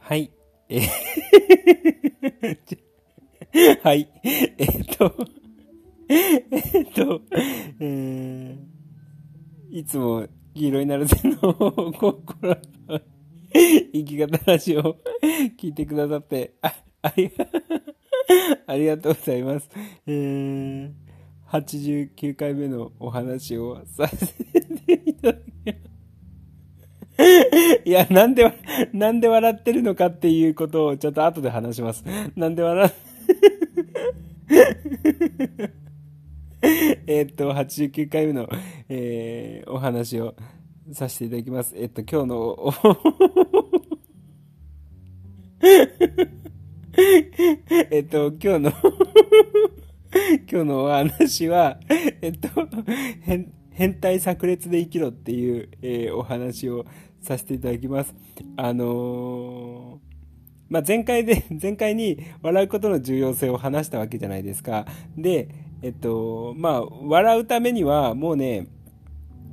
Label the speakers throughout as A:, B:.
A: はい。えはい。えっと、えっと、えー、いつも黄色いなるぜの心の生き方ラジオを聞いてくださって、あ、ありが、ありがとうございます。えー、89回目のお話をさせていただき。いや、なんで、なんで笑ってるのかっていうことをちょっと後で話します。なんで笑 えっと、89回目の、えー、お話をさせていただきます。えっと、今日の、えっと、今日の 今日のお話は、えっと、変、態炸裂で生きろっていう、えー、お話をさせていただきます。あのー、まあ、前回で、前回に笑うことの重要性を話したわけじゃないですか。で、えっと、まあ、笑うためにはもうね、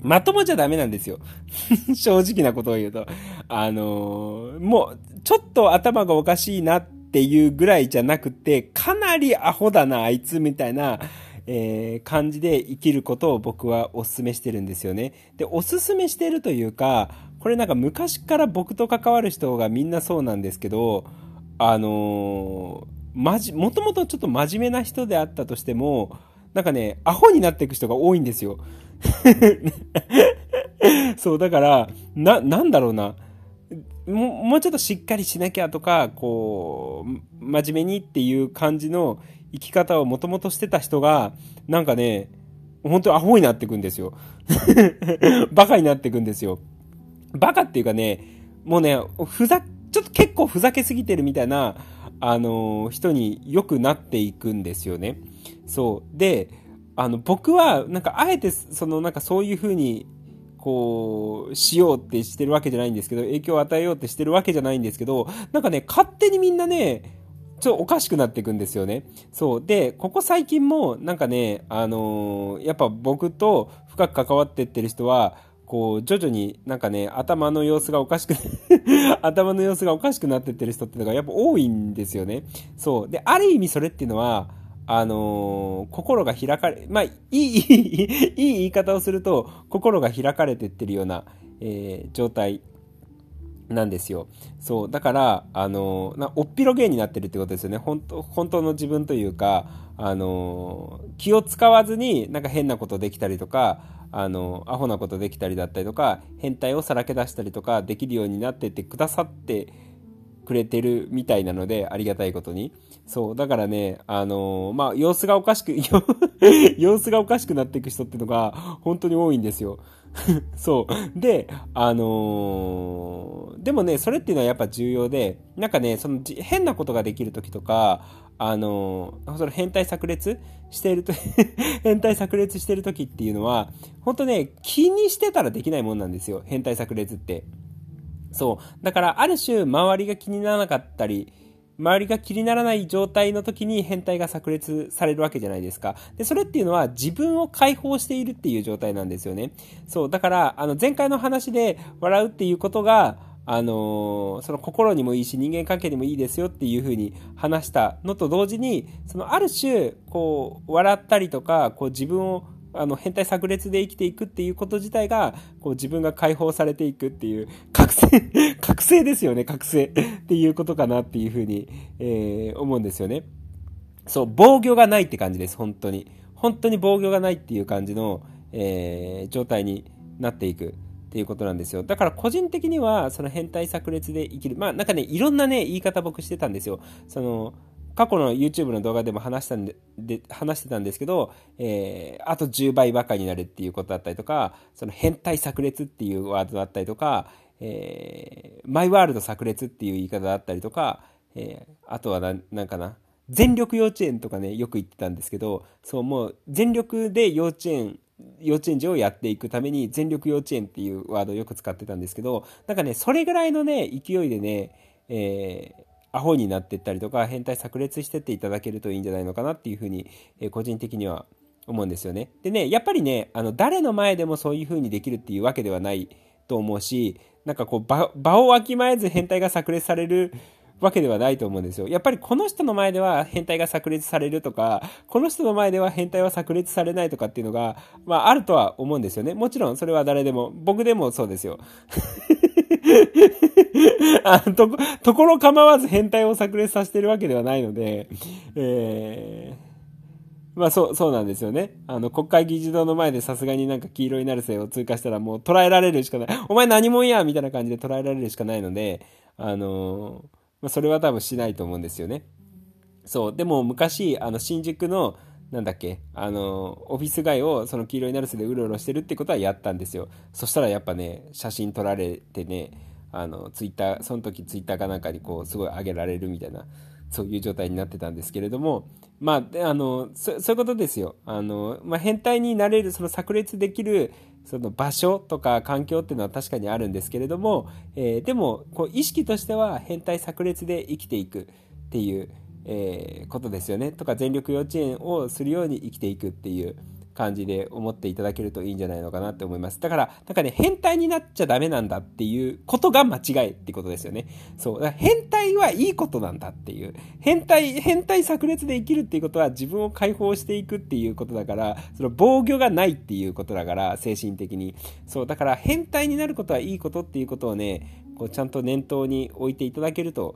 A: まともじゃダメなんですよ。正直なことを言うと。あのー、もう、ちょっと頭がおかしいなっていうぐらいじゃなくて、かなりアホだな、あいつみたいな、えー、感じで生きることを僕はお勧めしてるんですよね。で、お勧めしてるというか、これなんか昔から僕と関わる人がみんなそうなんですけど、あの、まじ、もともとちょっと真面目な人であったとしても、なんかね、アホになっていく人が多いんですよ。そう、だから、な、なんだろうな。ももうちょっとしっかりしなきゃとか、こう、真面目にっていう感じの生き方をもともとしてた人が、なんかね、本当にアホになっていくんですよ。バカになっていくんですよ。バカっていうかね、もうね、ふざ、ちょっと結構ふざけすぎてるみたいな、あの、人によくなっていくんですよね。そう。で、あの、僕は、なんか、あえて、その、なんかそういう風に、こう、しようってしてるわけじゃないんですけど、影響を与えようってしてるわけじゃないんですけど、なんかね、勝手にみんなね、ちょっとおかしくなっていくんですよね。そう。で、ここ最近も、なんかね、あの、やっぱ僕と深く関わってってる人は、こう、徐々になんかね、頭の様子がおかしく 頭の様子がおかしくなってってる人ってのがやっぱ多いんですよね。そう。で、ある意味それっていうのは、あのー、心が開かれ、まあ、いい、いい、いい言い方をすると、心が開かれてってるような、えー、状態なんですよ。そう。だから、あのー、なおっぴろげになってるってことですよね。本当、本当の自分というか、あの気を使わずになんか変なことできたりとか、あの、アホなことできたりだったりとか、変態をさらけ出したりとか、できるようになっててくださってくれてるみたいなので、ありがたいことに。そう、だからね、あの、まあ、様子がおかしく、様子がおかしくなっていく人っていうのが、本当に多いんですよ。そう。で、あのー、でもね、それっていうのはやっぱ重要で、なんかね、その変なことができる時とか、あのー、その変態炸裂していると 変態炸裂してる時っていうのは、本当ね、気にしてたらできないもんなんですよ。変態炸裂って。そう。だから、ある種、周りが気にならなかったり、周りが気にならない状態の時に変態が炸裂されるわけじゃないですか。で、それっていうのは自分を解放しているっていう状態なんですよね。そう、だから、あの、前回の話で笑うっていうことが、あのー、その心にもいいし人間関係にもいいですよっていうふうに話したのと同時に、そのある種、こう、笑ったりとか、こう自分をあの、変態炸裂で生きていくっていうこと自体が、こう自分が解放されていくっていう、覚醒、覚醒ですよね、覚醒っていうことかなっていうふうに、えー、思うんですよね。そう、防御がないって感じです、本当に。本当に防御がないっていう感じの、えー、状態になっていく。っていうことなんですよ。だから個人的には、その変態炸裂で生きる。まあなんかね、いろんなね、言い方僕してたんですよ。その、過去の YouTube の動画でも話したんで、で話してたんですけど、えー、あと10倍バカになるっていうことだったりとか、その変態炸裂っていうワードだったりとか、えー、マイワールド炸裂っていう言い方だったりとか、えー、あとはな、なんかな、全力幼稚園とかね、よく言ってたんですけど、そう、もう全力で幼稚園、幼稚園児をやっていくために全力幼稚園っていうワードをよく使ってたんですけど、なんかね、それぐらいのね、勢いでね、えー、アホになってったりとか、変態炸裂してっていただけるといいんじゃないのかなっていうふうに、えー、個人的には思うんですよね。でね、やっぱりね、あの、誰の前でもそういうふうにできるっていうわけではないと思うし、なんかこう場、場をわきまえず変態が炸裂されるわけではないと思うんですよ。やっぱりこの人の前では変態が炸裂されるとか、この人の前では変態は炸裂されないとかっていうのが、まああるとは思うんですよね。もちろんそれは誰でも、僕でもそうですよ。あと、ところ構わず変態を炸裂させてるわけではないので、えーまあそう、そうなんですよね。あの、国会議事堂の前でさすがになんか黄色になる線を通過したらもう捉えられるしかない。お前何者やみたいな感じで捉えられるしかないので、あのーまあ、それは多分しないと思うんですよね。そう。でも昔、あの、新宿の、なんだっけ、あの、オフィス街をその黄色いナルスでうろうろしてるってことはやったんですよ。そしたらやっぱね、写真撮られてね、あの、ツイッター、その時ツイッターかなんかにこう、すごい上げられるみたいな、そういう状態になってたんですけれども、まあ、あの、そういうことですよ。あの、まあ、変態になれる、その炸裂できる、その場所とか環境っていうのは確かにあるんですけれども、えー、でもこう意識としては変態炸裂で生きていくっていう、えー、ことですよねとか全力幼稚園をするように生きていくっていう感じで思っていただけるといいんじゃないのかなって思います。だから、なんかね、変態になっちゃダメなんだっていうことが間違いってことですよね。そう。だから変態はいいことなんだっていう。変態、変態炸裂で生きるっていうことは自分を解放していくっていうことだから、その防御がないっていうことだから、精神的に。そう。だから変態になることはいいことっていうことをね、こうちゃんと念頭に置いていただけると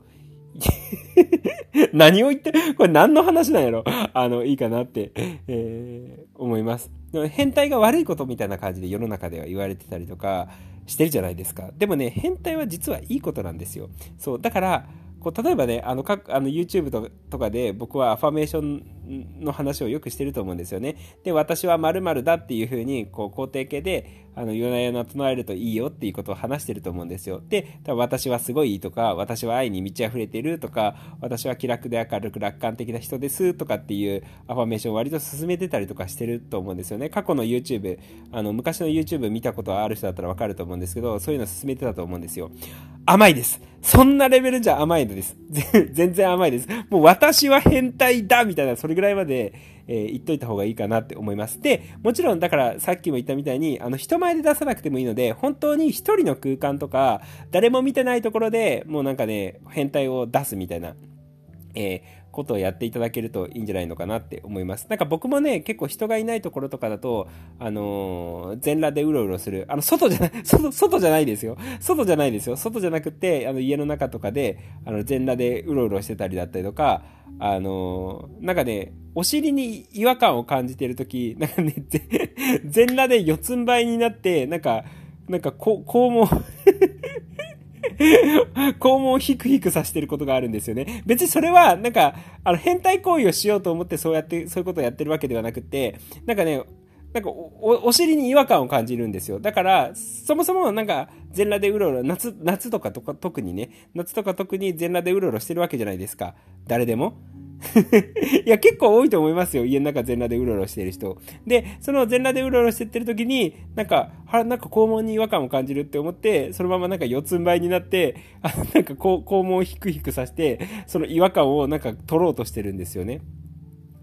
A: 何を言ってこれ何の話なんやろ？あの、いいかなって、えー、思います。でも変態が悪いことみたいな感じで世の中では言われてたりとかしてるじゃないですか。でもね、変態は実はいいことなんですよ。そう、だから、こう例えばね、あの、各、あの、YouTube とかで僕はアファメーションの話をよくしてると思うんですよね。で、私は〇〇だっていうふうに、こう、肯定形で、あの、夜な夜な唱えるといいよっていうことを話してると思うんですよ。で、多分私はすごいいいとか、私は愛に満ち溢れてるとか、私は気楽で明るく楽観的な人ですとかっていうアファメーションを割と進めてたりとかしてると思うんですよね。過去の YouTube、あの、昔の YouTube 見たことある人だったらわかると思うんですけど、そういうの進めてたと思うんですよ。甘いです。そんなレベルじゃ甘いのです。全然甘いです。もう私は変態だみたいな、それぐらいまで、えー、言っといた方がいいかなって思います。で、もちろんだからさっきも言ったみたいに、あの人前で出さなくてもいいので、本当に一人の空間とか、誰も見てないところでもうなんかね、変態を出すみたいな、えー、ことをやっていただけるといいんじゃないのかなって思います。なんか僕もね、結構人がいないところとかだと、あのー、全裸でうろうろする。あの、外じゃない、外、外じゃないですよ。外じゃないですよ。外じゃなくて、あの、家の中とかで、あの、全裸でうろうろしてたりだったりとか、あのー、なんかね、お尻に違和感を感じてるとき、なんかね、全裸で四つん這いになって、なんか、なんか、こう、肛 門 肛門をヒクヒクさせてることがあるんですよね。別にそれは、なんか、あの、変態行為をしようと思ってそうやって、そういうことをやってるわけではなくて、なんかね、なんかお、お尻に違和感を感じるんですよ。だから、そもそもなんか、全裸でうろうろ、夏、夏とかとか特にね、夏とか特に全裸でうろうろしてるわけじゃないですか。誰でも。いや、結構多いと思いますよ。家の中全裸でうろうろしてる人。で、その全裸でうろうろしてってる時に、なんか、はなんか肛門に違和感を感じるって思って、そのままなんか四つん這いになって、あなんかこう肛門をヒクヒクさせて、その違和感をなんか取ろうとしてるんですよね。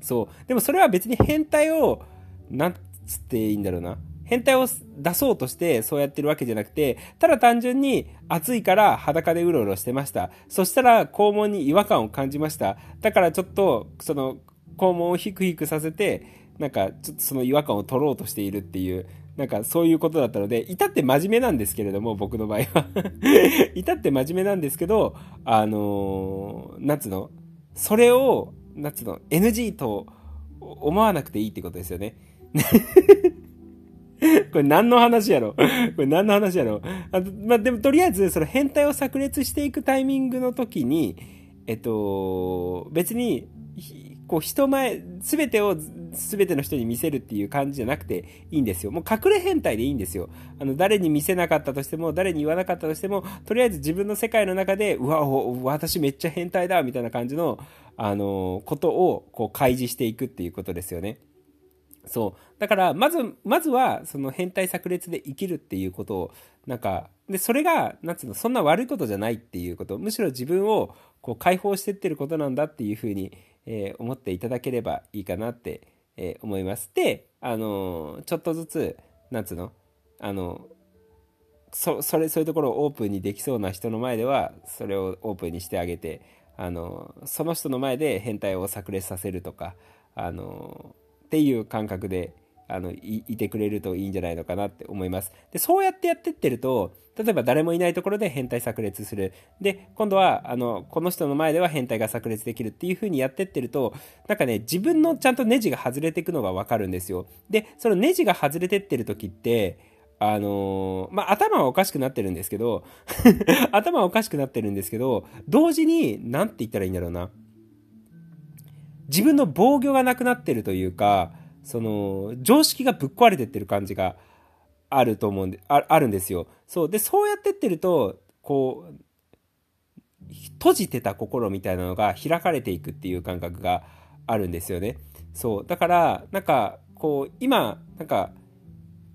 A: そう。でもそれは別に変態を、なんつっていいんだろうな。変態を出そうとしてそうやってるわけじゃなくて、ただ単純に暑いから裸でうろうろしてました。そしたら肛門に違和感を感じました。だからちょっと、その、肛門をヒクヒクさせて、なんか、ちょっとその違和感を取ろうとしているっていう、なんかそういうことだったので、至って真面目なんですけれども、僕の場合は 至って真面目なんですけど、あのー、なんつうの？それを、なんつうの ?NG と思わなくていいってことですよね。これ何の話やろ？これ何の話やろ？あまあ、でもとりあえず、その変態を炸裂していくタイミングの時に、えっと、別に、こう人前、すべてをすべての人に見せるっていう感じじゃなくていいんですよ。もう隠れ変態でいいんですよ。あの、誰に見せなかったとしても、誰に言わなかったとしても、とりあえず自分の世界の中で、うわ、私めっちゃ変態だ、みたいな感じの、あの、ことを、こう、開示していくっていうことですよね。そう。だから、まず、まずは、その変態炸裂で生きるっていうことを、なんか、で、それが、なんつうの、そんな悪いことじゃないっていうこと、むしろ自分を、こう、解放してってることなんだっていうふうに、えー、思っていただければいいかなって、えー、思います。で、あのー、ちょっとずつ、なんつうの、あのそそれそういうところをオープンにできそうな人の前ではそれをオープンにしてあげてあのその人の前で変態を炸裂させるとかあのっていう感覚であのいいてくれるといいんじゃないのかなって思います。でそうやってやってってると例えば誰もいないところで変態炸裂する。で今度はあのこの人の前では変態が炸裂できるっていう風にやってってるとなんかね自分のちゃんとネジが外れていくのが分かるんですよ。でそのネジが外れてってる時ってあのー、まあ、頭はおかしくなってるんですけど 頭はおかしくなってるんですけど、同時に、なんて言ったらいいんだろうな。自分の防御がなくなってるというか、その、常識がぶっ壊れてってる感じがあると思うんで、ああるんですよ。そう。で、そうやってってると、こう、閉じてた心みたいなのが開かれていくっていう感覚があるんですよね。そう。だから、なんか、こう、今、なんか、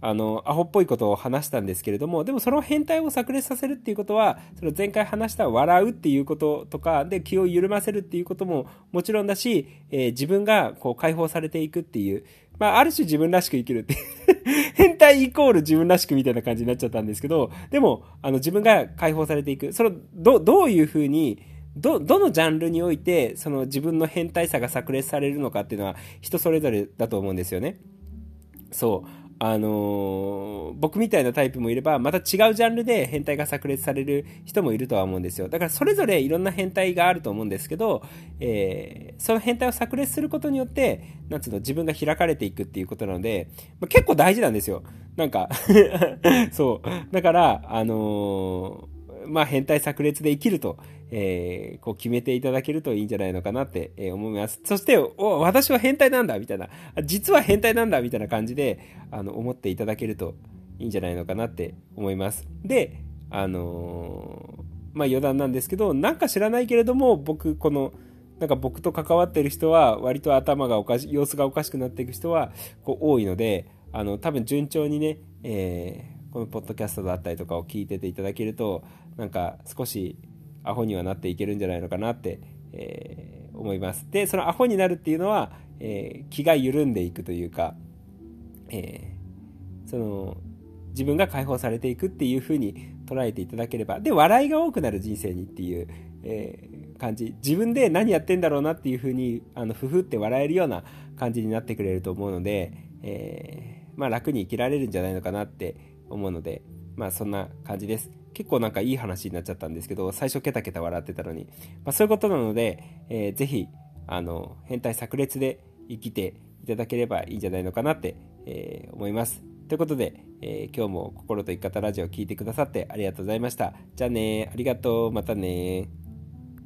A: あの、アホっぽいことを話したんですけれども、でもその変態を炸裂させるっていうことは、その前回話した笑うっていうこととか、で、気を緩ませるっていうことももちろんだし、えー、自分がこう解放されていくっていう、まあ、ある種自分らしく生きるって 変態イコール自分らしくみたいな感じになっちゃったんですけど、でも、あの、自分が解放されていく。その、ど、どういうふうに、ど、どのジャンルにおいて、その自分の変態さが炸裂されるのかっていうのは人それぞれだと思うんですよね。そう。あのー、僕みたいなタイプもいれば、また違うジャンルで変態が炸裂される人もいるとは思うんですよ。だからそれぞれいろんな変態があると思うんですけど、えー、その変態を炸裂することによって、なんつうの、自分が開かれていくっていうことなので、まあ、結構大事なんですよ。なんか そう。だから、あのーまあ、変態炸裂で生きると、えー、こう決めていただけるといいんじゃないのかなって思います。そして、お、私は変態なんだみたいな、実は変態なんだみたいな感じで、あの、思っていただけるといいんじゃないのかなって思います。で、あのー、まあ余談なんですけど、なんか知らないけれども、僕、この、なんか僕と関わってる人は、割と頭がおかし、様子がおかしくなっていく人は、こう、多いので、あの、多分順調にね、えー、このポッドキャストだったりとかを聞いてていただけるとなんか少しアホにはなっていけるんじゃないのかなって、えー、思います。でそのアホになるっていうのは、えー、気が緩んでいくというか、えー、その自分が解放されていくっていう風に捉えていただければで笑いが多くなる人生にっていう、えー、感じ。自分で何やってんだろうなっていう風にあのふふって笑えるような感じになってくれると思うので、えー、まあ、楽に生きられるんじゃないのかなって思うので、まあそんな感じです。結構なんかいい話になっちゃったんですけど、最初ケタケタ笑ってたのに、まあそういうことなので、えー、ぜひ、あの、変態炸裂で生きていただければいいんじゃないのかなって、えー、思います。ということで、えー、今日も心と生き方ラジオを聴いてくださってありがとうございました。じゃあねありがとう、またね